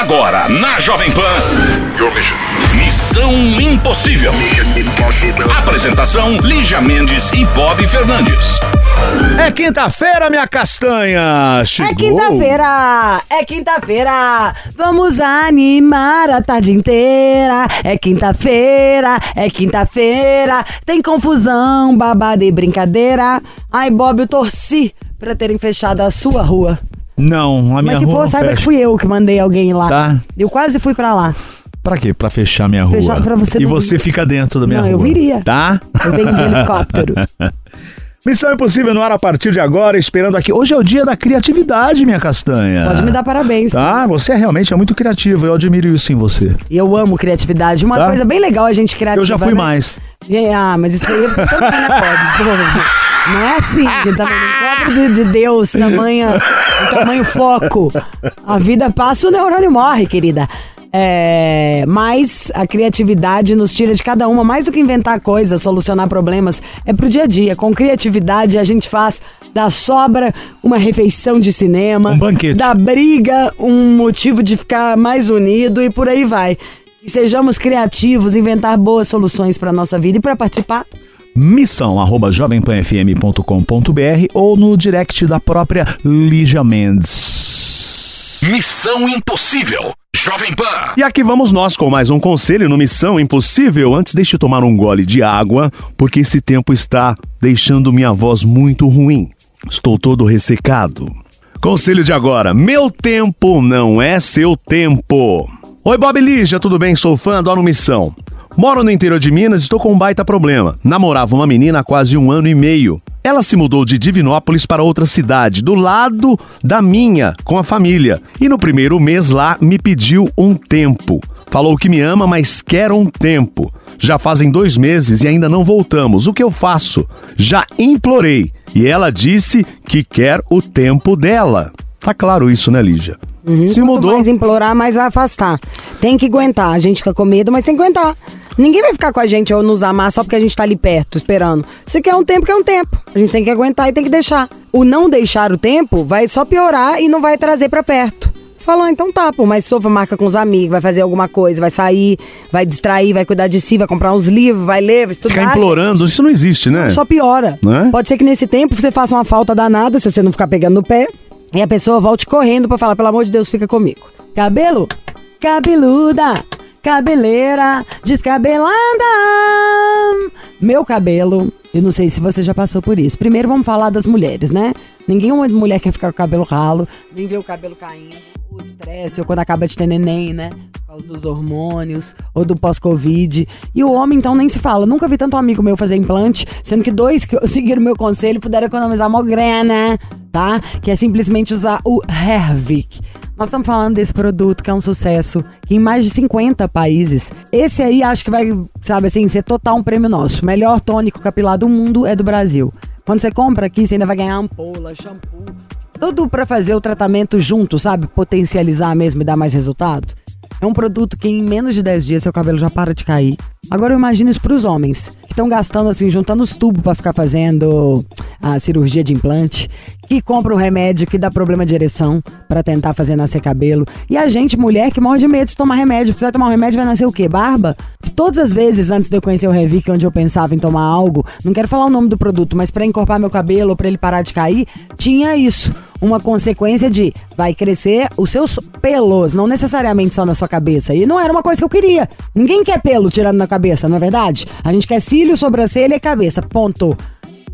Agora, na Jovem Pan. Missão Impossível. Apresentação: Lígia Mendes e Bob Fernandes. É quinta-feira, minha castanha! Chegou. É quinta-feira, é quinta-feira, vamos animar a tarde inteira. É quinta-feira, é quinta-feira, tem confusão, babada e brincadeira. Ai, Bob, eu torci pra terem fechado a sua rua. Não, a minha Mas se rua for, não saiba fecha. que fui eu que mandei alguém lá. Tá. Eu quase fui pra lá. Pra quê? Pra fechar minha rua. Fechar pra você e não você fica dentro da minha Não, rua. eu viria. Tá? Eu venho de helicóptero. Missão Impossível no ar a partir de agora, esperando aqui. Hoje é o dia da criatividade, minha castanha. Pode me dar parabéns. Tá, você realmente é muito criativo, eu admiro isso em você. E eu amo criatividade. Uma Tá. coisa bem legal a gente criativa. Eu já fui né? mais. É, Ah, mas isso aí também não pode. Não é assim, que também não de, de Deus, tamanho, tamanho foco. A vida passa, o neurônio morre, querida. É, mas a criatividade nos tira de cada uma, mais do que inventar coisas, solucionar problemas, é pro dia a dia. Com criatividade a gente faz da sobra uma refeição de cinema, Um banquete. da briga um motivo de ficar mais unido e por aí vai. E sejamos criativos, inventar boas soluções para nossa vida e para participar. Missão arroba jovempanfm.com.br ou no direct da própria Lígia Mendes. Missão Impossível. Jovem Pan. E aqui vamos nós com mais um conselho no Missão Impossível. Antes deixe eu tomar um gole de água, porque esse tempo está deixando minha voz muito ruim. Estou todo ressecado. Conselho de agora: meu tempo não é seu tempo. Oi, Bob Lígia, tudo bem? Sou fã, adoro Missão. Moro no interior de Minas e estou com um baita problema. Namorava uma menina há quase um ano e meio. Ela se mudou de Divinópolis para outra cidade, do lado da minha, com a família. E no primeiro mês lá me pediu um tempo. Falou que me ama, mas quer um tempo. Já fazem dois meses e ainda não voltamos. O que eu faço? Já implorei. E ela disse que quer o tempo dela. Tá claro isso, né, Lígia? Se Quanto mudou. mais implorar, mais vai afastar. Tem que aguentar. A gente fica com medo, mas tem que aguentar. Ninguém vai ficar com a gente ou nos amar só porque a gente tá ali perto, esperando. Se quer um tempo, quer um tempo. A gente tem que aguentar e tem que deixar. O não deixar o tempo vai só piorar e não vai trazer pra perto. Falou, então tá, pô, mas sofra, marca com os amigos, vai fazer alguma coisa, vai sair, vai distrair, vai cuidar de si, vai comprar uns livros, vai ler, vai estudar. Ficar implorando, isso não existe, né? Só piora. Né? Pode ser que nesse tempo você faça uma falta danada, se você não ficar pegando no pé, e a pessoa volte correndo pra falar, pelo amor de Deus, fica comigo. Cabelo, cabeluda, cabeleira, descabelada. Meu cabelo, eu não sei se você já passou por isso. Primeiro vamos falar das mulheres, né? Nenhuma mulher quer ficar com o cabelo ralo, nem ver o cabelo caindo, o estresse, ou quando acaba de ter neném, né? Por causa dos hormônios, ou do pós-Covid. E o homem, então, nem se fala. Nunca vi tanto amigo meu fazer implante, sendo que dois que seguiram meu conselho puderam economizar mó grana, tá? Que é simplesmente usar o Hervik. Nós estamos falando desse produto que é um sucesso em mais de 50 países. Esse aí acho que vai, sabe assim, ser total um prêmio nosso. Melhor tônico capilar do mundo é do Brasil. Quando você compra aqui, você ainda vai ganhar ampola, shampoo, tudo pra fazer o tratamento junto, sabe? Potencializar mesmo e dar mais resultado. É um produto que em menos de 10 dias seu cabelo já para de cair. Agora eu imagino isso pros homens, que estão gastando assim, juntando os tubos pra ficar fazendo a cirurgia de implante, que compra o remédio que dá problema de ereção pra tentar fazer nascer cabelo. E a gente, mulher, que morre de medo de tomar remédio. Vai tomar um remédio vai nascer o quê? Barba? Todas as vezes antes de eu conhecer o Revic, onde eu pensava em tomar algo, não quero falar o nome do produto, mas pra encorpar meu cabelo ou pra ele parar de cair, tinha isso uma consequência de vai crescer os seus pelos, não necessariamente só na sua cabeça. E não era uma coisa que eu queria. Ninguém quer pelo tirando na cabeça, não é verdade? A gente quer cílio, sobrancelha e cabeça. Ponto.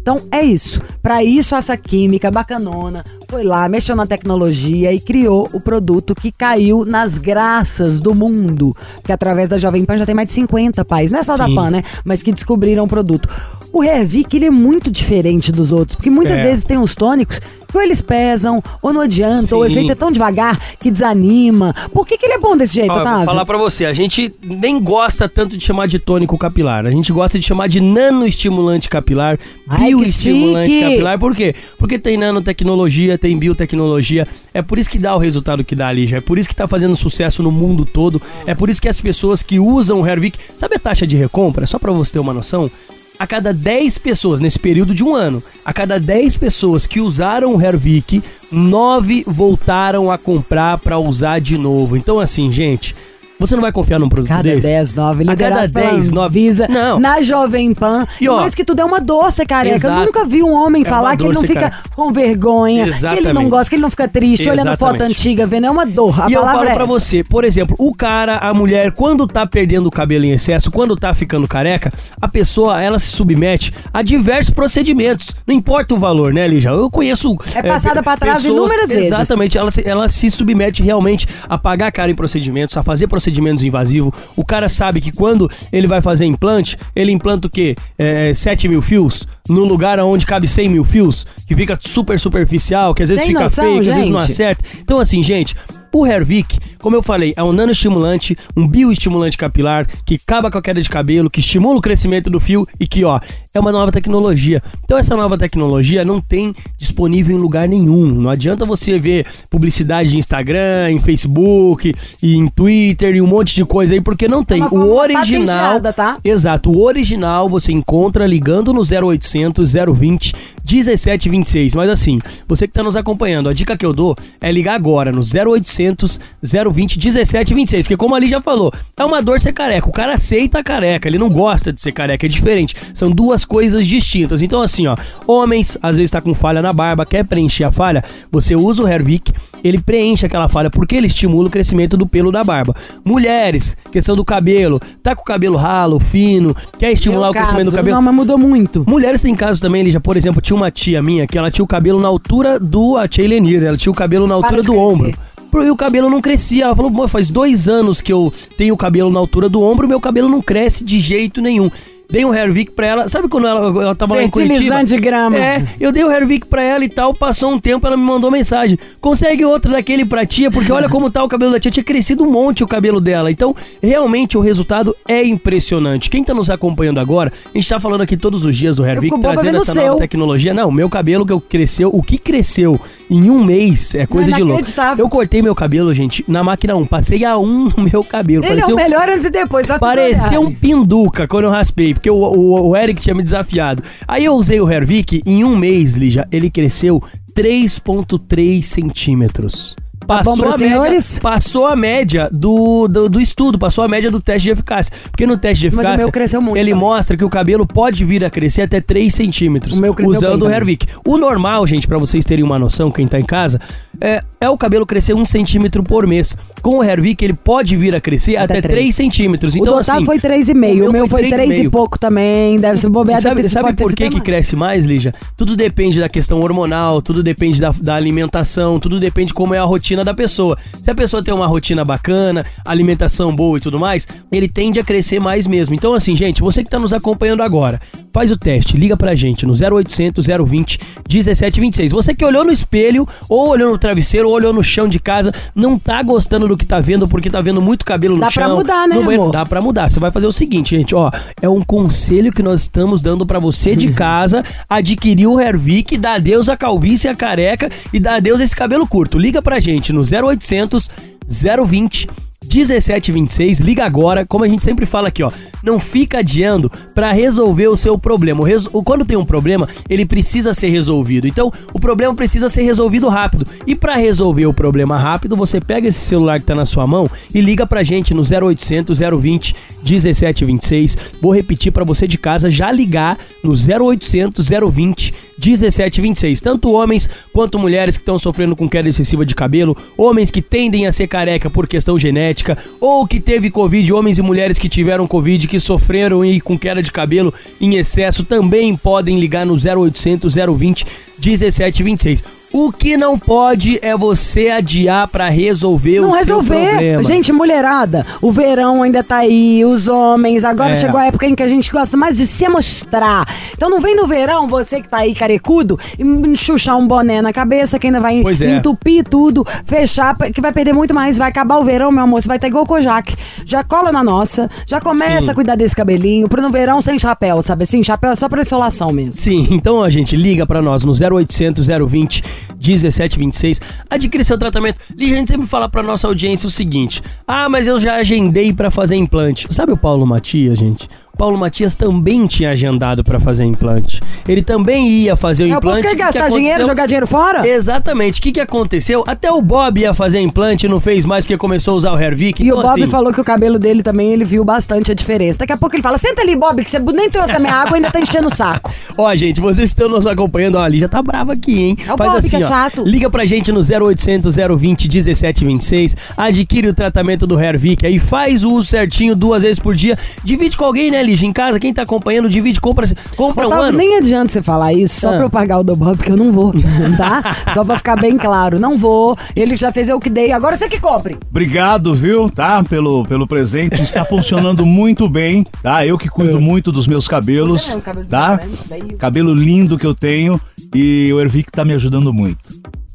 Então é isso. Para isso, essa química bacanona foi lá, mexeu na tecnologia e criou o produto que caiu nas graças do mundo. Que através da Jovem Pan já tem mais de 50 países. Não é só da Pan, né? Mas que descobriram o produto. O Revic, ele é muito diferente dos outros, porque muitas É. vezes tem uns tônicos que ou eles pesam, ou não adianta, ou o Sim. efeito é tão devagar que desanima. Por que, que ele é bom desse jeito, Ó, eu vou Otávio? falar pra você, a gente nem gosta tanto de chamar de tônico capilar, a gente gosta de chamar de nanoestimulante capilar, Ai, bioestimulante capilar, por quê? Porque tem nanotecnologia, tem biotecnologia, é por isso que dá o resultado que dá ali, já é por isso que tá fazendo sucesso no mundo todo, é por isso que as pessoas que usam o Hervik, sabe a taxa de recompra? Só pra você ter uma noção, a cada 10 pessoas, nesse período de um ano, a cada 10 pessoas que usaram o Hervik, 9 voltaram a comprar para usar de novo. Então, assim, gente. Você não vai confiar num produto Cada desse? 10, 9, A cada liderado pela 10, 9. Visa, Não. na Jovem Pan. E, ó, Mas que tudo é uma dor ser careca. Exato. Eu nunca vi um homem É falar que ele não fica com vergonha, que ele não Exatamente. gosta, que ele não fica triste, olhando foto Exatamente. antiga, vendo. É uma dor. A e eu falo é pra você, por exemplo, o cara, a mulher, quando tá perdendo o cabelo em excesso, quando tá ficando careca, a pessoa, ela se submete a diversos procedimentos. Não importa o valor, né, Lígia? Eu conheço... É passada pe- pra trás inúmeras vezes. Exatamente, ela, se- ela se submete realmente a pagar cara em procedimentos, a fazer procedimentos invasivos. O cara sabe que quando ele vai fazer implante, ele implanta o quê? É, 7 mil fios? No lugar onde cabe 100 mil fios? Que fica super superficial, que às vezes Tem fica noção, feio, que às vezes não acerta. Então, assim, gente, o Hervik, como eu falei, é um nanoestimulante, um bioestimulante capilar que acaba com a queda de cabelo, que estimula o crescimento do fio e que, ó, é uma nova tecnologia. Então, essa nova tecnologia não tem disponível em lugar nenhum. Não adianta você ver publicidade em Instagram, em Facebook, e em Twitter e um monte de coisa aí, porque não tem. uma o original. tá? Exato, o original você encontra ligando no 0800 020 1726. Mas assim, você que está nos acompanhando, a dica que eu dou é ligar agora no 0800 020 1726, porque como ali já falou, é uma dor ser careca. O cara aceita a careca, ele não gosta de ser careca, é diferente. São duas coisas distintas. Então assim, ó, homens às vezes tá com falha na barba, quer preencher a falha, você usa o Hervik, ele preenche aquela falha porque ele estimula o crescimento do pelo da barba. Mulheres, questão do cabelo, tá com o cabelo ralo, fino, quer estimular Meu o crescimento do caso, cabelo. Não, mas mudou muito. Mulheres têm casos também, Lígia, por exemplo, tinha uma tia minha que ela tinha o cabelo na altura do a tia Lenir, ela tinha o cabelo na altura do crescer. ombro. E o cabelo não crescia. Ela falou, "Pô, faz dois anos que eu tenho o cabelo na altura do ombro, meu cabelo não cresce de jeito nenhum. Dei um Hervik pra ela. Sabe quando ela, ela tava lá em Curitiba? De grama. É, eu dei o Hervik pra ela e tal. Passou um tempo, ela me mandou mensagem. Consegue outro daquele pra tia, porque olha como tá o cabelo da tia. Tinha crescido um monte o cabelo dela. Então, realmente, o resultado é impressionante. Quem tá nos acompanhando agora, a gente tá falando aqui todos os dias do Hervik, trazendo essa o nova seu. tecnologia. Não, meu cabelo que eu cresceu, o que cresceu em um mês é coisa de louco. Eu cortei meu cabelo, gente, na máquina 1. Passei a 1 o meu cabelo. Ele é Parecia o um- melhor antes e depois. Parecia um pinduca quando eu raspei, porque o, o, o Eric tinha me desafiado. Aí eu usei o Hervik, em um mês, Lígia, ele cresceu 3,3 centímetros. Tá bom pros a média, senhores? passou a média do, do, do estudo, passou a média do teste de eficácia. Porque no teste de Mas o eficácia, meu cresceu muito ele também. mostra que o cabelo pode vir a crescer até 3 centímetros O meu cresceu usando bem o também. Hervik. O normal, gente, pra vocês terem uma noção, quem tá em casa, é, é o cabelo crescer 1 centímetro por mês. Com o Hervik, ele pode vir a crescer até, Até 3 três. centímetros. O Então, do Otávio assim, foi 3,5. O meu foi 3 e 3,5. pouco também. Deve ser bobeado. Sabe, sabe por que, que cresce mais, Lígia? Tudo depende da questão hormonal, tudo depende da, da alimentação, tudo depende como é a rotina da pessoa. Se a pessoa tem uma rotina bacana, alimentação boa e tudo mais, ele tende a crescer mais mesmo. Então, assim, gente, você que tá nos acompanhando agora, faz o teste, liga pra gente no 0800 020 1726. Você que olhou no espelho, ou olhou no travesseiro, ou olhou no chão de casa, não tá gostando do que tá vendo, porque tá vendo muito cabelo no Dá pra chão. mudar, né, no banheiro. amor? Dá pra mudar. Você vai fazer o seguinte, gente, ó, é um conselho que nós estamos dando pra você de casa adquirir o Hervik, dá adeus a calvície a careca e dá adeus a esse cabelo curto. Liga pra gente no 0800 020 1726, liga agora, como a gente sempre fala aqui, ó, não fica adiando pra resolver o seu problema. O Quando tem um problema, ele precisa ser resolvido. Então, o problema precisa ser resolvido rápido. E pra resolver o problema rápido, você pega esse celular que tá na sua mão e liga pra gente no 0800 020 1726. Vou repetir pra você de casa já ligar no 0800 020 1726. Tanto homens quanto mulheres que estão sofrendo com queda excessiva de cabelo, homens que tendem a ser careca por questão genética, ou que teve Covid, homens e mulheres que tiveram Covid, que sofreram e com queda de cabelo em excesso, também podem ligar no 0800 020 1726. O que não pode é você adiar pra resolver Não o seu resolver. problema. Gente, mulherada, o verão ainda tá aí, os homens. Agora É. chegou a época em que a gente gosta mais de se mostrar. Então não vem no verão, você que tá aí carecudo, e chuchar um boné na cabeça, que ainda vai é. entupir tudo, fechar, que vai perder muito mais. Vai acabar o verão, meu amor, você vai estar igual o Kojak. Já cola na nossa, já começa Sim. a cuidar desse cabelinho, pro no verão sem chapéu, sabe assim? Chapéu é só pra insolação mesmo. Sim, então a gente liga pra nós no 0800 020 1726. Adquire seu tratamento. Lígia, a gente sempre fala pra nossa audiência o seguinte: Ah, mas eu já agendei pra fazer implante. Sabe o Paulo Matias, gente? Paulo Matias também tinha agendado pra fazer implante. Ele também ia fazer o É implante. O que que gastar dinheiro, jogar dinheiro fora? Exatamente. O que, que aconteceu? Até o Bob ia fazer implante e não fez mais porque começou a usar o Hervik. E Então, o Bob assim, falou que o cabelo dele também, ele viu bastante a diferença. Daqui a pouco ele fala, senta ali, Bob, que você nem trouxe a minha água e ainda tá enchendo o saco. Ó, gente, vocês estão nos acompanhando, ó, a Lígia tá brava aqui, hein? É o Faz Bob assim, que é ó. chato. Liga pra gente no 0800 020 1726, adquire o tratamento do Hervik aí, faz o uso certinho duas vezes por dia, divide com alguém, né, Em casa, quem tá acompanhando, divide, compra, compra um ano. nem adianta você falar isso só Ah. pra eu pagar o do Bob, porque eu não vou, tá? só pra ficar bem claro, não vou. Ele já fez eu que dei, agora você que compre. Obrigado, viu, tá? Pelo, pelo presente. Está funcionando muito bem, tá? Eu que cuido muito dos meus cabelos, É, cabelo tá? grande, veio. Cabelo lindo que eu tenho e o Ervic tá me ajudando muito.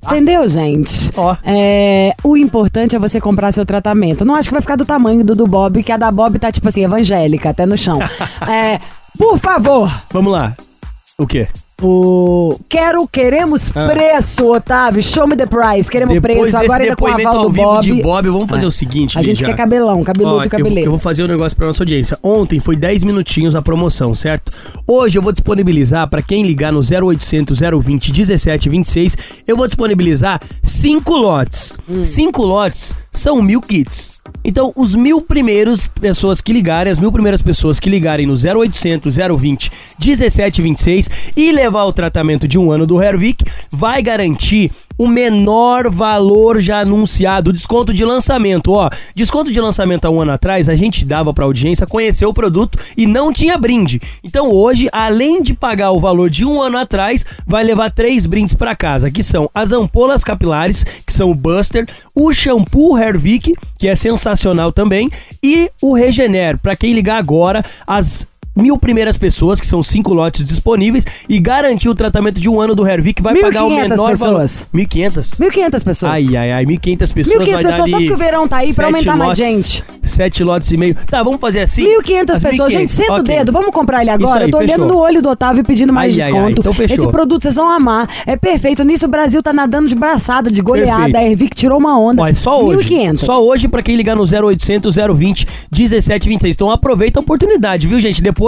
Entendeu, gente? Ó. É, o importante é você comprar seu tratamento. Não acho que vai ficar do tamanho do do Bob, que a da Bob tá, tipo assim, evangélica, até no chão. é, por favor, Vamos lá. O quê? O... Quero, queremos Ah. preço, Otávio. Show me the price. Queremos preço. Agora ainda com depoimento aval ao do vivo Bob. de Bob, vamos fazer É. o seguinte, A gente Lígia. quer cabelão, cabeludo, Ó, eu, cabeleiro. eu vou fazer um negócio pra nossa audiência. Ontem foi 10 minutinhos a promoção, certo? Hoje eu vou disponibilizar pra quem ligar no 0800 020 1726, eu vou disponibilizar 5 lotes. Hum. 5 lotes são mil kits. Então, os mil primeiros pessoas que ligarem, as mil primeiras pessoas que ligarem no 0800 020 1726 e levar o tratamento de um ano do Hervik, vai garantir o menor valor já anunciado, desconto de lançamento, ó. Desconto de lançamento há um ano atrás, a gente dava pra audiência conhecer o produto e não tinha brinde. Então hoje, além de pagar o valor de um ano atrás, vai levar três brindes pra casa, que são as ampolas capilares, que são o Buster, o shampoo Hervik, que é sensacional também, e o Regener. Pra quem ligar agora, as mil primeiras pessoas, que são cinco lotes disponíveis, e garantir o tratamento de um ano do Hervik, vai pagar o 1.500 menor valor. pessoas. 1.500? 1.500 pessoas. Ai, ai, ai, 1.500 pessoas 1.500 vai dar pessoas, só porque o verão tá aí pra aumentar mais lotes, gente. Sete lotes e meio. Tá, vamos fazer assim? 1.500 As pessoas. 1.500, Gente, senta o ok. dedo. Vamos comprar ele agora. Aí, eu tô olhando fechou. no olho do Otávio pedindo mais Ai, ai, ai, desconto. então fechou. Esse produto vocês vão amar. É perfeito. Nisso o Brasil tá nadando de braçada, de goleada. Perfeito. A Ervic tirou uma onda. É só hoje. 1.500. Só hoje pra quem ligar no 0800 020 1726. Então aproveita a oportunidade, viu, gente? Depois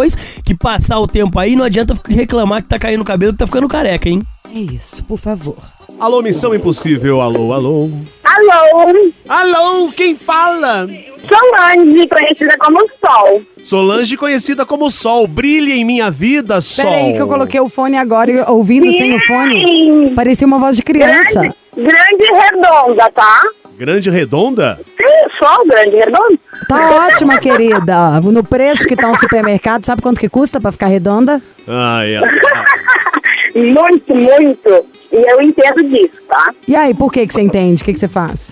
que passar o tempo aí, não adianta reclamar que tá caindo o cabelo que tá ficando careca, hein? É isso, por favor. Alô, Missão Impossível, alô, alô. Alô, Alô, quem fala? Solange, conhecida como Sol. Solange, conhecida como Sol. Brilha em minha vida, Sol. Pera aí que eu coloquei o fone agora e ouvindo sem o fone. Sim. Parecia uma voz de criança. Grande, grande e redonda, tá? Grande Redonda? Sim, Sol, grande redonda. Tá ótima, querida. No preço que tá um supermercado, sabe quanto que custa pra ficar redonda? Ai, ai. Muito, muito. E eu entendo disso, tá? E aí, por que que você entende? O que que você faz?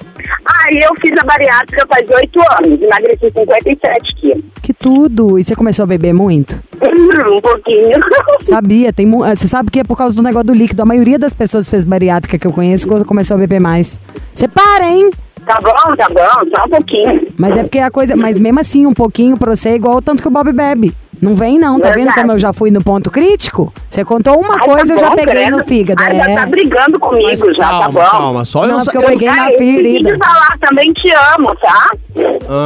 Aí eu fiz a bariátrica faz oito anos, emagreci 57 quilos. Que tudo. E você começou a beber muito? um pouquinho. Sabia, tem Você sabe que é por causa do negócio do líquido. A maioria das pessoas que fez bariátrica que eu conheço co- começou a beber mais. Você para, hein? Tá bom, tá bom, só um pouquinho. Mas é porque a coisa. Mas mesmo assim, um pouquinho pra você é igual o tanto que o Bob bebe. Não vem, não. Tá vendo Verdade. como eu já fui no ponto crítico? Você contou uma Ai, coisa, tá eu já bom, peguei credo. no fígado. Ai, é. já tá brigando comigo, Mas já, calma, tá bom. calma. Só eu Não, não, porque eu peguei na Ah, ferida. falar, também te amo, tá?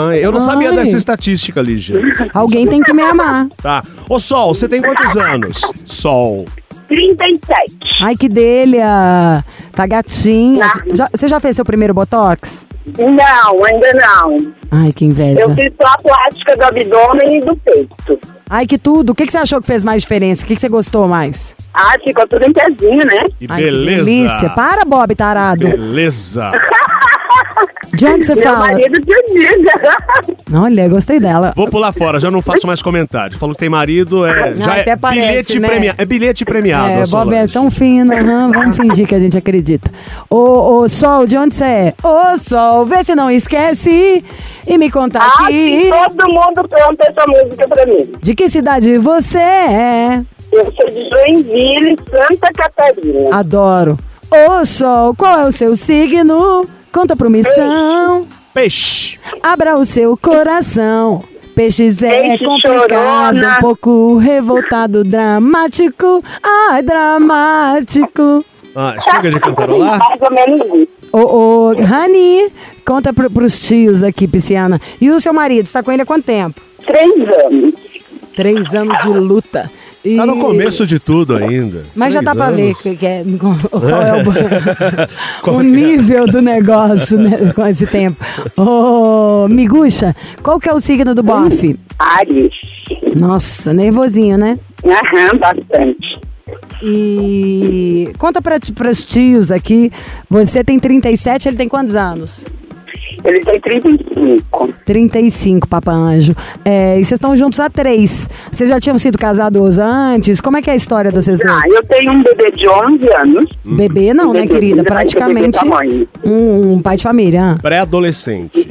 Ai, eu não sabia Ai. dessa estatística, Lígia. Alguém tem que me amar. Tá. Ô, Sol, você tem quantos anos? Sol. 37. Ai, que delha. Tá gatinha. Tá. Já- você já fez seu primeiro botox? Não, ainda não. Ai, que inveja. Eu fiz só a plástica do abdômen e do peito. Ai, que tudo. O que, que você achou que fez mais diferença? O que, que você gostou mais? Ah, ficou tudo em pezinho, né? Que Ai, beleza. Que delícia. Para, Bob, tarado. Beleza. De onde você Meu fala? marido te diga. Olha, gostei dela. Vou pular fora, já não faço mais comentário. Falou que tem marido, é, Não, já é até parece, bilhete né? premiado. É bilhete premiado. É, Bob é tão fino, aham, vamos fingir que a gente acredita. Ô, ô, Sol, de onde você é? Ô, Sol, vê se não esquece e me conta Ah, aqui. sim, todo mundo canta essa música pra mim. De que cidade você é? Eu sou de Joinville, Santa Catarina. Adoro. Ô, Sol, qual é o seu signo? Conta pro missão. Peixe. Abra o seu coração. Peixes é Peixe complicado, chorona. um pouco revoltado, dramático. Ai, dramático. Ah, chega de cantarolar? Mais ou menos isso. Ô, ô, Rani, conta pro, pros tios aqui, pisciana. E o seu marido, está com ele há quanto tempo? Três anos. Três anos de luta. E- Tá no começo de tudo ainda. Mas já dá pra ver que, que é, qual é o, Qual o que é? nível do negócio né, com esse tempo. Ô, Miguxa, qual que é o signo do bofe? Ares. Nossa, nervosinho, né? Aham, bastante. E conta para os tios aqui, você tem 37, ele tem quantos anos? Ele tem 35. 35, Papa Anjo. É, e vocês estão juntos há três. Vocês já tinham sido casados antes? Como é que é a história de vocês Ah, dois? eu tenho um bebê de 11 anos. Bebê não, né, Bebê, querida? Praticamente um, um pai de família. ah. Pré-adolescente.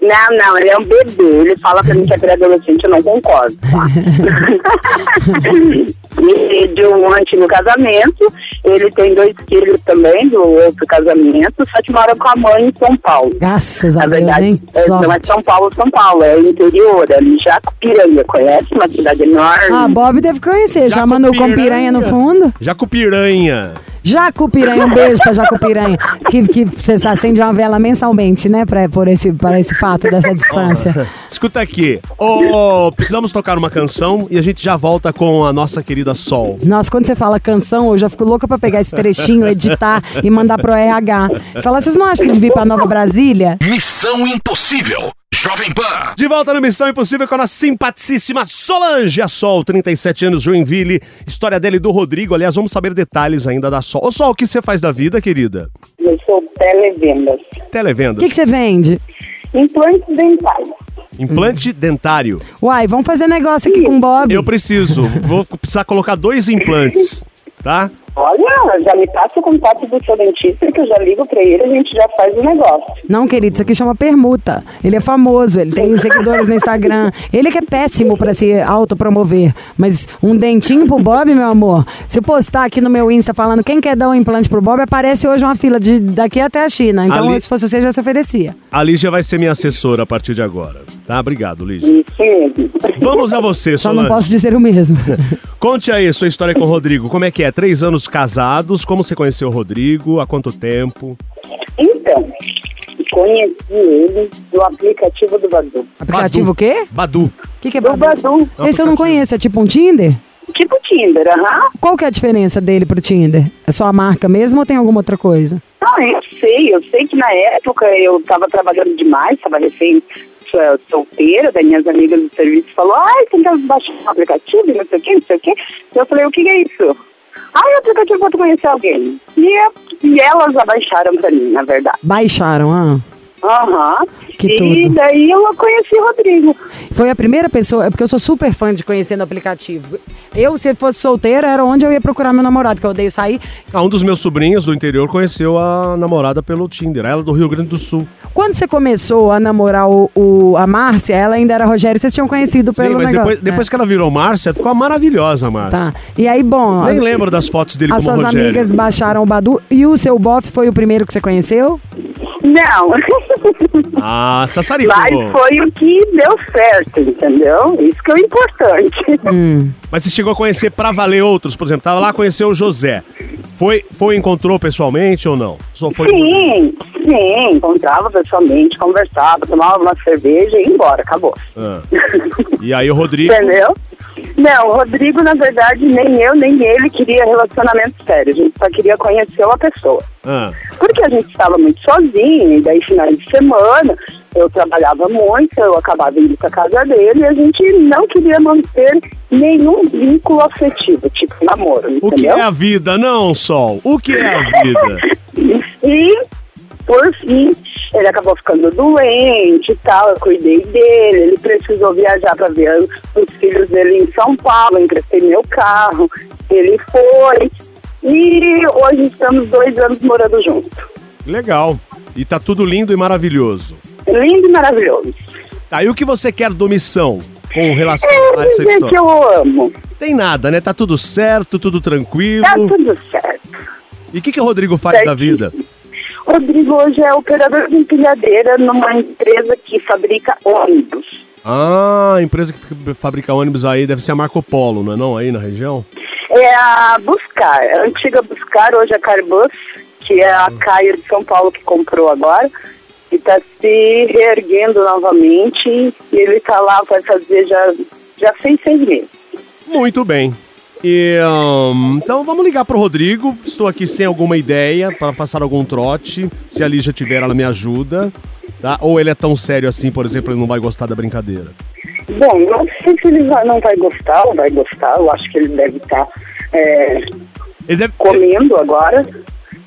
Não, não, ele é um bebê. Ele fala pra mim que é pré-adolescente, eu não concordo. Tá? e de um antigo casamento, ele tem dois filhos também do outro casamento, só que mora com a mãe em São Paulo. Graças a Na Deus, verdade, hein? é, não é. São Paulo, São Paulo, é interior, é ali Jacupiranha, conhece? Uma cidade enorme. Ah, Bob deve conhecer. Já mandou com piranha no fundo? Jacupiranha. Jacupiranha, um beijo pra Jacupiranha. Que, que você acende uma vela mensalmente, né? Pra, por esse, para esse fato dessa distância. Escuta aqui. Ô, precisamos tocar uma canção e a gente já volta com a nossa querida Sol. Nossa, quando você fala canção, eu já fico louca pra pegar esse trechinho, editar e mandar pro RH. Falar, vocês não acham que devia ir pra Nova Brasília? Missão Impossível. Jovem Pan. De volta no Missão Impossível com a nossa simpaticíssima Solange, a Sol, 37 anos, Joinville. História dele e do Rodrigo. Aliás, vamos saber detalhes ainda da Sol. Ô, Sol, o que você faz da vida, querida? Eu sou televendas. O Televendas. que, que você vende? Implantes dentais. Implante dentário. Uai, vamos fazer negócio aqui com o Bob. Eu preciso. Vou precisar colocar dois implantes, tá? Olha, já me passa o contato do seu dentista que eu já ligo pra ele, a gente já faz o negócio. Não, querido, isso aqui chama permuta. Ele é famoso, ele tem os seguidores no Instagram. Ele que é péssimo pra se autopromover. Mas um dentinho pro Bob, meu amor. Se eu postar aqui no meu Insta falando quem quer dar um implante pro Bob, aparece hoje uma fila de daqui até a China. Então, Ali- se fosse você, já se oferecia. A Lígia vai ser minha assessora a partir de agora. Tá? Obrigado, Lígia. Vamos a você, Só não Solange. posso dizer o mesmo. Conte aí sua história com o Rodrigo. Como é que é? Três anos casados. Como você conheceu o Rodrigo? Há quanto tempo? Então, conheci ele do aplicativo do Badu. Aplicativo Badu. o quê? Badu. O que, que é Do Badu? Badu. Esse eu não conheço, é tipo um Tinder? Tipo Tinder, aham. Qual que é a diferença dele pro Tinder? É só a marca mesmo ou tem alguma outra coisa? Não, eu sei, eu sei que na época eu tava trabalhando demais, tava recém eh, solteira, daí minhas amigas do serviço falou, ai, tem que baixar um aplicativo, não sei o que, não sei o que. Eu falei, o que, é isso? Ai, o aplicativo pra conhecer alguém. E, eu- e elas abaixaram pra mim, na verdade. Baixaram, ah. Aham. Que e tudo. daí eu conheci o Rodrigo. Foi a primeira pessoa, é porque eu sou super fã de conhecer no aplicativo. Eu, se fosse solteira, era onde eu ia procurar meu namorado, que eu odeio sair. Ah, um dos meus sobrinhos do interior conheceu a namorada pelo Tinder. Ela é do Rio Grande do Sul. Quando você começou a namorar o, o- a Márcia, ela ainda era Rogério, vocês tinham conhecido pelo Sim, mas negócio. depois, depois que ela virou Márcia, ficou maravilhosa, É. Márcia. Tá. E aí, bom. Nem as- lembro das fotos dele As como suas Rogério. amigas baixaram o Badu e o seu bofe foi o primeiro que você conheceu? Não. Ah, sassaricou. Mas foi o que deu certo, entendeu? Isso que é o importante. Hum. Mas você chegou a conhecer pra valer outros, por exemplo, tava lá, conheceu o José. Foi, foi encontrou pessoalmente ou não? Só foi Sim, sim, encontrava pessoalmente, conversava, tomava uma cerveja e ia embora, acabou. Ah. E aí o Rodrigo. Entendeu? Não, o Rodrigo, na verdade, nem eu, nem ele queria relacionamento sério. A gente só queria conhecer uma pessoa. Ah. Porque a gente estava muito sozinho, e daí finais de semana eu trabalhava muito, eu acabava indo pra casa dele e a gente não queria manter nenhum vínculo afetivo, tipo namoro, O que entendeu? é a vida, não, Sol? O que é a vida? E, por fim, ele acabou ficando doente e tal, eu cuidei dele, ele precisou viajar para ver os filhos dele em São Paulo, emprestei meu carro, ele foi. E hoje estamos dois anos morando juntos. Legal. E tá tudo lindo e maravilhoso. Lindo e maravilhoso. Tá, e o que você quer do missão com relação É a essa dizer que eu amo. Tem nada, né? Tá tudo certo, tudo tranquilo. Tá tudo certo. E o que, que o Rodrigo faz da vida? Rodrigo hoje é operador de empilhadeira numa empresa que fabrica ônibus. Ah, a empresa que fabrica ônibus aí deve ser a Marco Polo, não é não? Aí na região? É a Buscar, a antiga Buscar, hoje é a Carbus, que é a Caia de São Paulo que comprou agora. E está se reerguendo novamente. E ele está lá, vai fazer já Já fez seis meses. Muito bem. E, hum, então vamos ligar pro Rodrigo. Estou aqui sem alguma ideia para passar algum trote. Se a Lígia tiver, ela me ajuda. Tá? Ou ele é tão sério assim, por exemplo, ele não vai gostar da brincadeira. Bom, não sei se ele não vai gostar ou vai gostar. Eu acho que ele deve estar é, Ele deve... comendo agora.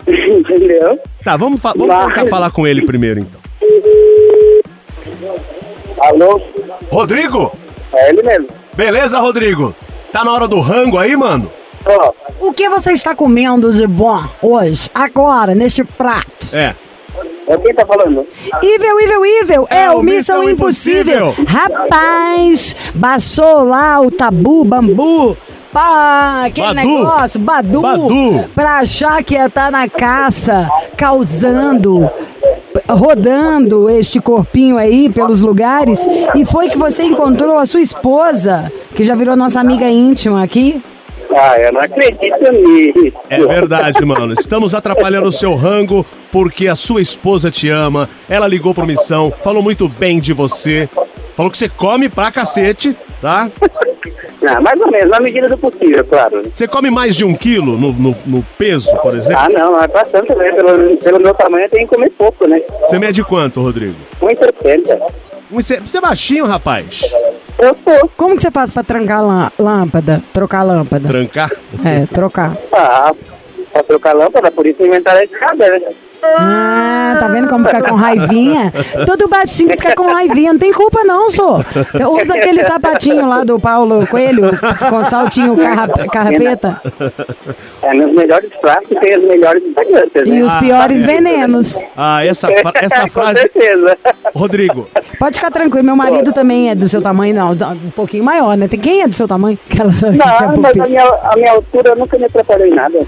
Entendeu? Tá, vamos, fa- vamos tentar falar com ele primeiro então. Alô? Rodrigo? É ele mesmo. Beleza, Rodrigo? Tá na hora do rango aí, mano? Ó, O que você está comendo de bom hoje, agora, neste prato? É. é quem tá falando? Evil, evil, evil, é, É o o Missão Missão Impossível. Impossível. Rapaz, baixou lá o tabu, bambu, pá, aquele Badu. negócio, Badu, Badu. pra achar que ia estar na caça, causando, rodando este corpinho aí pelos lugares. E foi que você encontrou a sua esposa, que já virou nossa amiga íntima aqui. Ah, eu não acredito nisso. É verdade, mano. Estamos atrapalhando o seu rango porque a sua esposa te ama. Ela ligou pro missão, falou muito bem de você. Falou que você come pra cacete, tá? Ah, mais ou menos, na medida do possível, claro. Você come mais de um quilo no, no, no peso, por exemplo? Ah, não, é bastante, né? Pelo, pelo meu tamanho eu tenho que comer pouco, né? Você mede quanto, Rodrigo? 1,70. Você, você é baixinho, rapaz? Eu sou. Como que você faz pra trancar lã- lâmpada, trocar lâmpada? Trancar? É, trocar. Ah, pra trocar lâmpada, por isso inventaram a escada, né? Ah, tá vendo como fica com raivinha? Todo baixinho fica com raivinha, não tem culpa não, sô. Usa aquele sapatinho lá do Paulo Coelho, com saltinho carra- carrapeta, É, nos melhores pratos tem as melhores né? e os Ah, piores é. venenos. Ah, essa, essa Com frase. certeza. Rodrigo, Pode ficar tranquilo, meu marido também é do seu tamanho, não, um pouquinho maior, né? Tem quem é do seu tamanho? Aquela, que é Não, mas a minha, a minha altura nunca me atrapalhou em nada.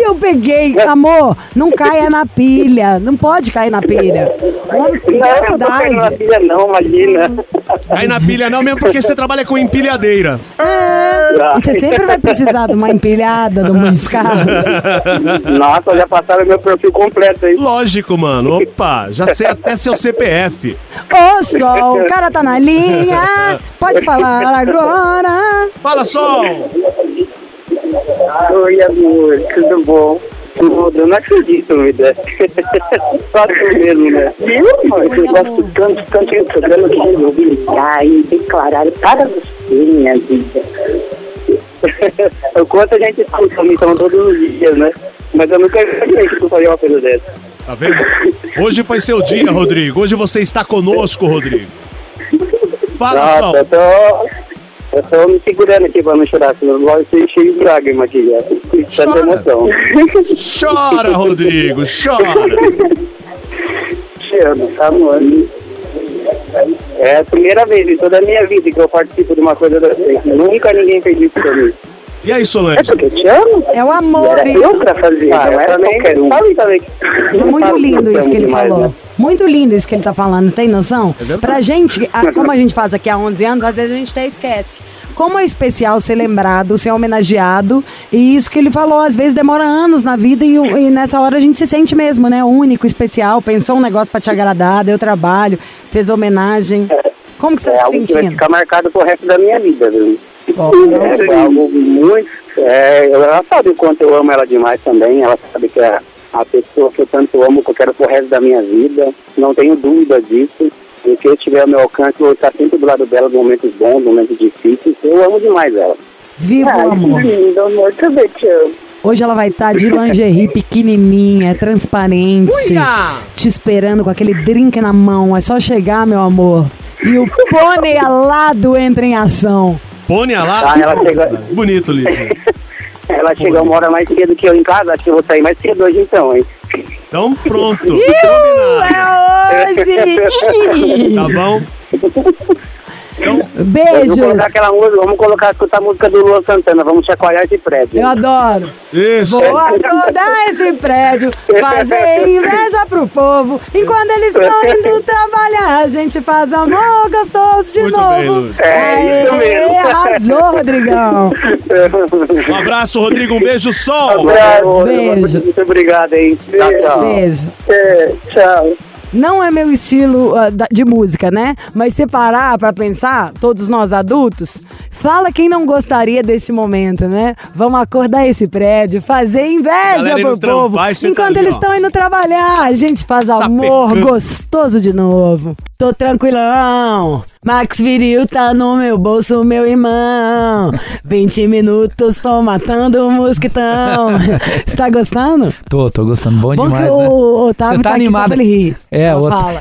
Ai, eu peguei, amor, não caia na pilha, não pode cair na pilha. Homem, Não, não caindo na pilha não, imagina. cai na pilha não mesmo porque você trabalha com empilhadeira. É, e você sempre vai precisar de uma empilhada, de uma escada. Nossa, já passaram meu perfil completo aí. Lógico, mano. Opa, já sei até seu CPF. Ô, Sol, o cara tá na linha. Pode falar agora. Fala, Sol! Oi, amor, tudo bom? Tudo, eu não acredito, me dá. Só tu mesmo, né? Viu, amor? Eu gosto tanto, tanto do programa que resolvi ligar e declarar para você, minha vida. O quanto a gente escuta missão todos os dias, né? Mas eu nunca imaginei que tu faria uma coisa dessa. Tá vendo? Hoje foi seu dia, Rodrigo. Hoje você está conosco, Rodrigo. Fala, Sol. Nossa, eu tô... Eu tô me segurando aqui pra não chorar, senão logo eu tô cheio de lágrimas aqui já. Tanta Chora. emoção. Chora, Rodrigo, chora. Te amo, tá, amor? É a primeira vez em toda a minha vida que eu participo de uma coisa dessa. Nunca ninguém fez isso comigo. E aí, É Solange? porque eu te amo? É o amor. Era eu pra fazer, Ah, não era qualquer um. Também. Muito lindo isso que ele Demais, falou. né? Muito lindo isso que ele tá falando, tem noção? verdade. Pra gente, a- como a gente faz aqui há 11 anos, às vezes a gente até esquece. Como é especial ser lembrado, ser homenageado. E isso que ele falou, às vezes demora anos na vida e, e nessa hora a gente se sente mesmo, né? Único, especial. Pensou um negócio pra te agradar, deu trabalho, fez homenagem. Como que você É tá se algo que vai sentindo? ficar marcado pro resto da minha vida, viu? Ó, É algo muito. É, ela sabe o quanto eu amo ela demais também. Ela sabe que é a pessoa que eu tanto amo, que eu quero pro resto da minha vida. Não tenho dúvida disso. E que eu tiver ao meu alcance, eu vou estar sempre do lado dela, em momentos bons, momentos difíceis. Eu amo demais ela. Viva o amor. lindo, amor. Também te amo. Hoje ela vai estar de lingerie pequenininha, transparente, te esperando com aquele drink na mão. É só chegar, meu amor. E o pônei alado entra em ação. Pônei lá. Ah, ela chega- Bonito, Lígia. Ela chega uma hora mais cedo que eu em casa, acho que eu vou sair mais cedo hoje então, hein? Então, pronto. Iu, é hoje! Tá bom? Então, Vamos colocar Beijos! aquela música, vamos colocar, escutar a música do Luan Santana, vamos chacoalhar esse prédio. Eu adoro. isso. Vou acordar esse prédio, fazer inveja pro povo. Enquanto eles estão indo trabalhar, a gente faz amor gostoso de Muito novo. bem. É isso mesmo. Arrasou, Rodrigão. Um abraço, Rodrigo. Um beijo, Sol. Abraço, Beijo. Muito obrigado, hein? Tchau, tchau. Beijo. É, tchau. Não é meu estilo da- de música, né? Mas se parar pra pensar, todos nós adultos, fala quem não gostaria deste momento, né? Vamos acordar esse prédio, fazer inveja pro povo. e você tá Enquanto ali, eles estão indo trabalhar, a gente faz amor Sapecando. gostoso de novo. Tô tranquilão. Max Viril tá no meu bolso, meu irmão. 20 minutos, tô matando o mosquitão. Você tá gostando? Tô, tô gostando. Bom, Bom demais, que o né? Otávio Você tá tá aqui animado. rir. É,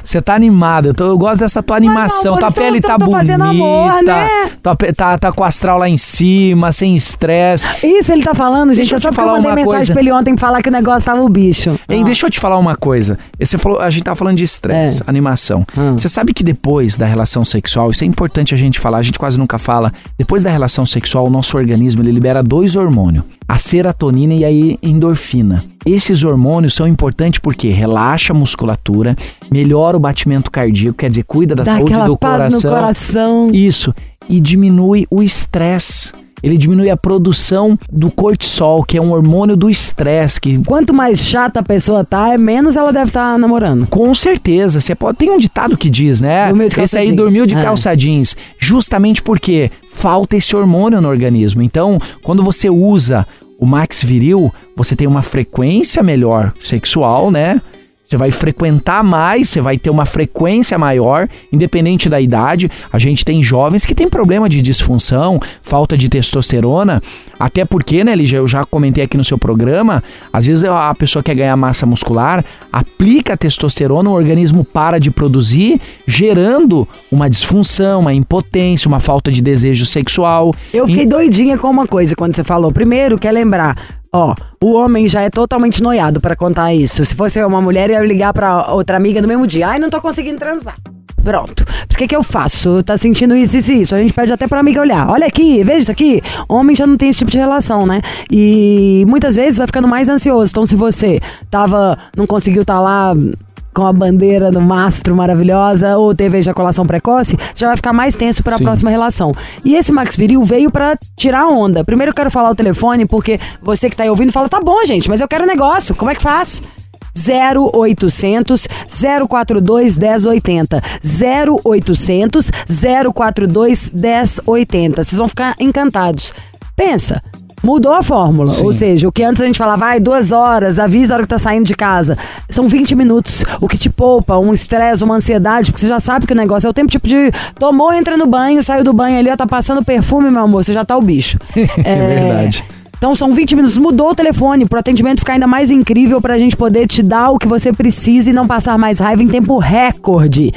você tá animado. Eu, tô- eu gosto dessa tua animação. amor, tua pele tô- tá tô bonita. fazendo amor, né? tua tá, tá com o astral lá em cima, sem estresse. Isso ele tá falando, gente. Deixa eu só falar mandei uma mensagem coisa. pra ele ontem falar que o negócio tava o bicho. Hein, Ah. deixa eu te falar uma coisa. Você falou, a gente tava falando de estresse, É. animação. Hum. Você sabe que depois da relação sexual, isso é importante a gente falar, a gente quase nunca fala. Depois da relação sexual, o nosso organismo ele libera dois hormônios: a serotonina e a endorfina. Esses hormônios são importantes porque relaxa a musculatura, melhora o batimento cardíaco, quer dizer, cuida da Dá saúde do paz coração. no coração. Isso. E diminui o estresse. Ele diminui a produção do cortisol, que é um hormônio do estresse, que Quanto mais chata a pessoa tá, é menos ela deve estar namorando. com certeza, você pode. Tem um ditado que diz, né? Esse aí jeans. dormiu de É. calça jeans. Justamente porque falta esse hormônio no organismo. Então, quando você usa o Max Viril, você tem uma frequência melhor sexual, né? Você vai frequentar mais, você vai ter uma frequência maior, independente da idade. A gente tem jovens que têm problema de disfunção, falta de testosterona, até porque, né, Lígia, eu já comentei aqui no seu programa, às vezes a pessoa quer ganhar massa muscular, aplica testosterona, o organismo para de produzir, gerando uma disfunção, uma impotência, uma falta de desejo sexual. Eu fiquei doidinha com uma coisa quando você falou. Primeiro, quer lembrar, ó, o homem já é totalmente noiado pra contar isso. Se fosse uma mulher, ia ligar pra outra amiga no mesmo dia. Ai, não tô conseguindo transar. Pronto. O que, que eu faço? Tá sentindo isso, isso, isso. A gente pede até pra amiga olhar. Olha aqui, veja isso aqui. Homem já não tem esse tipo de relação, né? E muitas vezes vai ficando mais ansioso. Então, se você tava, não conseguiu estar lá com a bandeira no mastro maravilhosa ou teve ejaculação precoce, já vai ficar mais tenso para a próxima relação. E esse Max Viril veio para tirar onda. Primeiro eu quero falar o telefone porque você que tá aí ouvindo fala: "Tá bom, gente, mas eu quero negócio. Como é que faz?" 0800 042 1080 0800 042 1080 Vocês vão ficar encantados. Pensa, Mudou a fórmula. Sim. Ou seja, o que antes a gente falava, vai, duas horas, avisa a hora que tá saindo de casa. São 20 minutos. O que te poupa, um estresse, uma ansiedade, porque você já sabe que o negócio é o tempo tipo de. Tomou, entra no banho, saiu do banho ali, ó, tá passando perfume, meu amor, você já tá o bicho. É verdade. Então são 20 minutos. Mudou o telefone pro atendimento ficar ainda mais incrível pra gente poder te dar o que você precisa e não passar mais raiva em tempo recorde.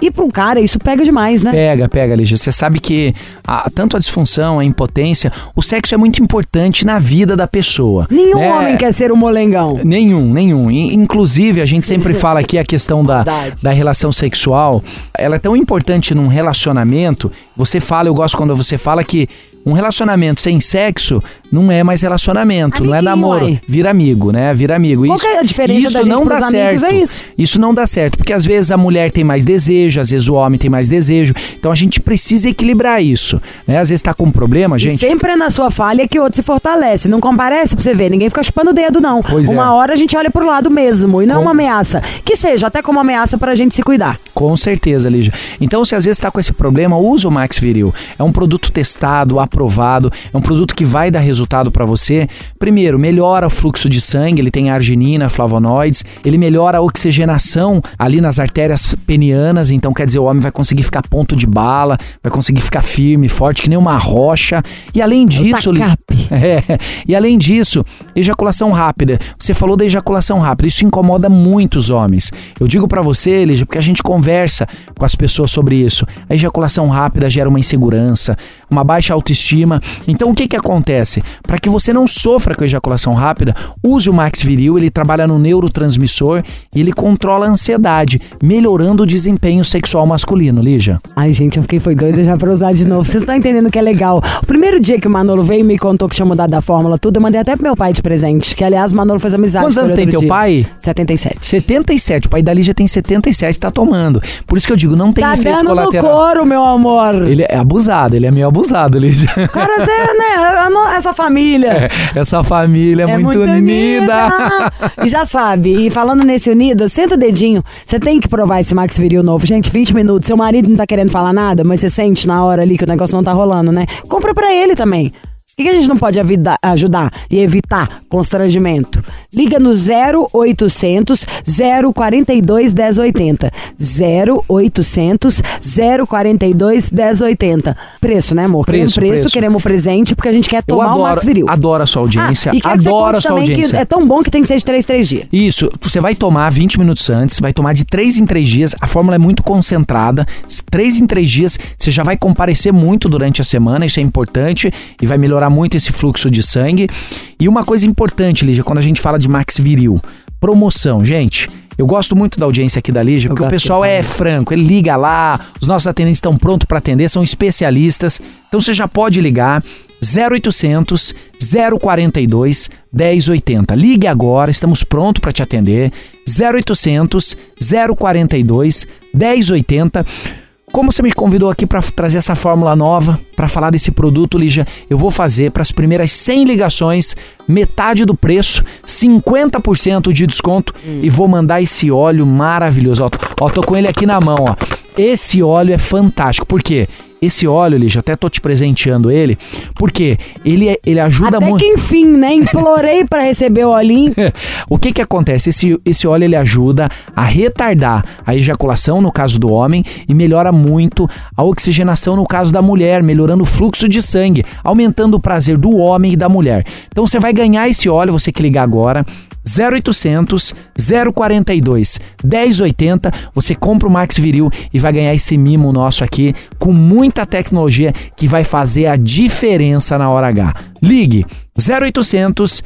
E pra um cara, isso pega demais, né? Pega, pega, Lígia. Você sabe que a- tanto a disfunção, a impotência, o sexo é muito importante na vida da pessoa. Nenhum né? homem quer ser um molengão. Nenhum, nenhum. Inclusive, a gente sempre fala aqui a questão da, da relação sexual. Ela é tão importante num relacionamento. Você fala, eu gosto quando você fala que um relacionamento sem sexo não é mais relacionamento, não é Amiguinho, namoro. uai. Vira amigo, né? Vira amigo. Qual isso, é a diferença isso da gente não dá amigos? certo. É isso. Isso não dá certo, porque às vezes a mulher tem mais desejo, às vezes o homem tem mais desejo. Então a gente precisa equilibrar isso, né? Às vezes tá com um problema, E gente. sempre é na sua falha que o outro se fortalece. Não comparece pra você ver. Ninguém fica chupando o dedo, não. Pois é. uma hora a gente olha pro lado mesmo. E não Com- uma ameaça. Que seja até como ameaça pra gente se cuidar. Com certeza, Lígia. Então, se às vezes está com esse problema, usa o Max Viril. É um produto testado, aprovado, é um produto que vai dar resultado para você. Primeiro, melhora o fluxo de sangue, ele tem arginina, flavonoides, ele melhora a oxigenação ali nas artérias penianas, então quer dizer, o homem vai conseguir ficar ponto de bala, vai conseguir ficar firme, forte, que nem uma rocha. E além disso, tacape. é, e além disso, ejaculação rápida. Você falou da ejaculação rápida, isso incomoda muitos homens. Eu digo pra você, Lígia, porque a gente conversa com as pessoas sobre isso. A ejaculação rápida gera uma insegurança, uma baixa autoestima. Então o que que acontece? Para que você não sofra com a ejaculação rápida, use o Max Viril, ele trabalha no neurotransmissor e ele controla a ansiedade, melhorando o desempenho sexual masculino, Lígia. Ai, gente, eu fiquei foi doida já pra usar de novo. Vocês estão entendendo que é legal. O primeiro dia que o Manolo veio e me contou que tinha mudado a fórmula, tudo, eu mandei até pro meu pai de presente. Que, aliás, o Manolo fez amizade Quantos anos tem teu dia. pai? 77. 77, o pai da Lígia tem 77, tá tomando. Por isso que eu digo, não tem Tá efeito dando no couro, meu amor. Ele é abusado, ele é meio abusado, Lígia. O cara até, né, essa família. Essa família é, muito, unida. E já sabe, e falando nesse unido, senta o dedinho. Você tem que provar esse Max Viril novo. Gente, 20 minutos. Seu marido não tá querendo falar nada, mas você sente na hora ali que o negócio não tá rolando, né? Compra pra ele também. Que que a gente não pode ajudar e evitar constrangimento? Liga no 0800 042 1080. 0800 042 1080. Preço, né, amor? Queremos Preço, preço, preço. queremos presente, porque a gente quer tomar o adoro, Max Viril. adoro a sua audiência, Ah, adoro a sua audiência. é tão bom que tem que ser de 3, 3 dias. Isso, você vai tomar 20 minutos antes, vai tomar de 3 em 3 dias, a fórmula é muito concentrada. 3 em 3 dias, você já vai comparecer muito durante a semana, isso é importante e vai melhorar muito esse fluxo de sangue. E uma coisa importante, Lígia, quando a gente fala de Max Viril, promoção, gente. Eu gosto muito da audiência aqui da Lígia, porque o pessoal é franco, ele liga lá, os nossos atendentes estão prontos para atender, são especialistas. Então você já pode ligar 0800 042 1080. Ligue agora, estamos prontos para te atender. 0800 042 1080. Como você me convidou aqui para trazer essa fórmula nova, para falar desse produto, Lígia, eu vou fazer para as primeiras 100 ligações metade do preço, 50% de desconto e vou mandar esse óleo maravilhoso. Ó, ó, tô com ele aqui na mão, ó. Esse óleo é fantástico. Por quê? Esse óleo, Lígia, até tô te presenteando ele, porque ele, é- ele ajuda Até muito. que enfim, né? Implorei pra receber o olhinho. o que que acontece? Esse, esse óleo ele ajuda a retardar a ejaculação no caso do homem e melhora muito a oxigenação no caso da mulher, melhorando o fluxo de sangue, aumentando o prazer do homem e da mulher. Então você vai ganhar esse óleo, você que ligar agora. 0800 042 1080, você compra o Max Viril e vai ganhar esse mimo nosso aqui com muita tecnologia que vai fazer a diferença na hora H. Ligue 0800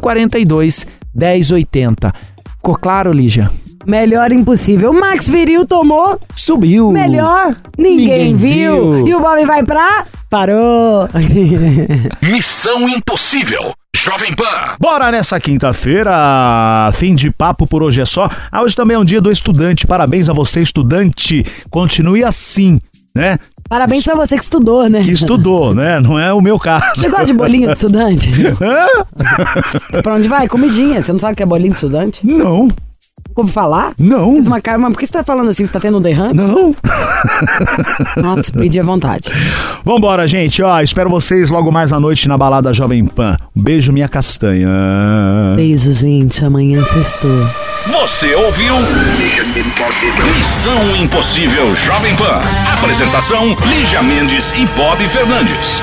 042 1080. Ficou claro, Lígia? Melhor impossível. O Max Viril tomou. Subiu. Melhor. Ninguém, Ninguém viu. viu. E o Bob vai pra. Parou. Missão Impossível. Jovem Pan. Bora nessa quinta-feira, fim de papo por hoje é só. Ah, hoje também é um dia do estudante. Parabéns a você, estudante. Continue assim, né? Parabéns pra você que estudou, né? Que estudou, né? Não é o meu caso. Você gosta de bolinho de estudante? Hã? pra onde vai? Comidinha. Você não sabe o que é bolinho de estudante? Não, Ouviu falar? não, Fiz uma cara, mas por que você tá falando assim? Você tá tendo um derrame? não. Nossa, perdi a vontade. Vambora, gente. Ó, espero vocês logo mais à noite na balada Jovem Pan. Um beijo, minha castanha. Beijo, gente. Amanhã sextou. Você ouviu? Missão Impossível Jovem Pan. Apresentação: Lígia Mendes e Bob Fernandes.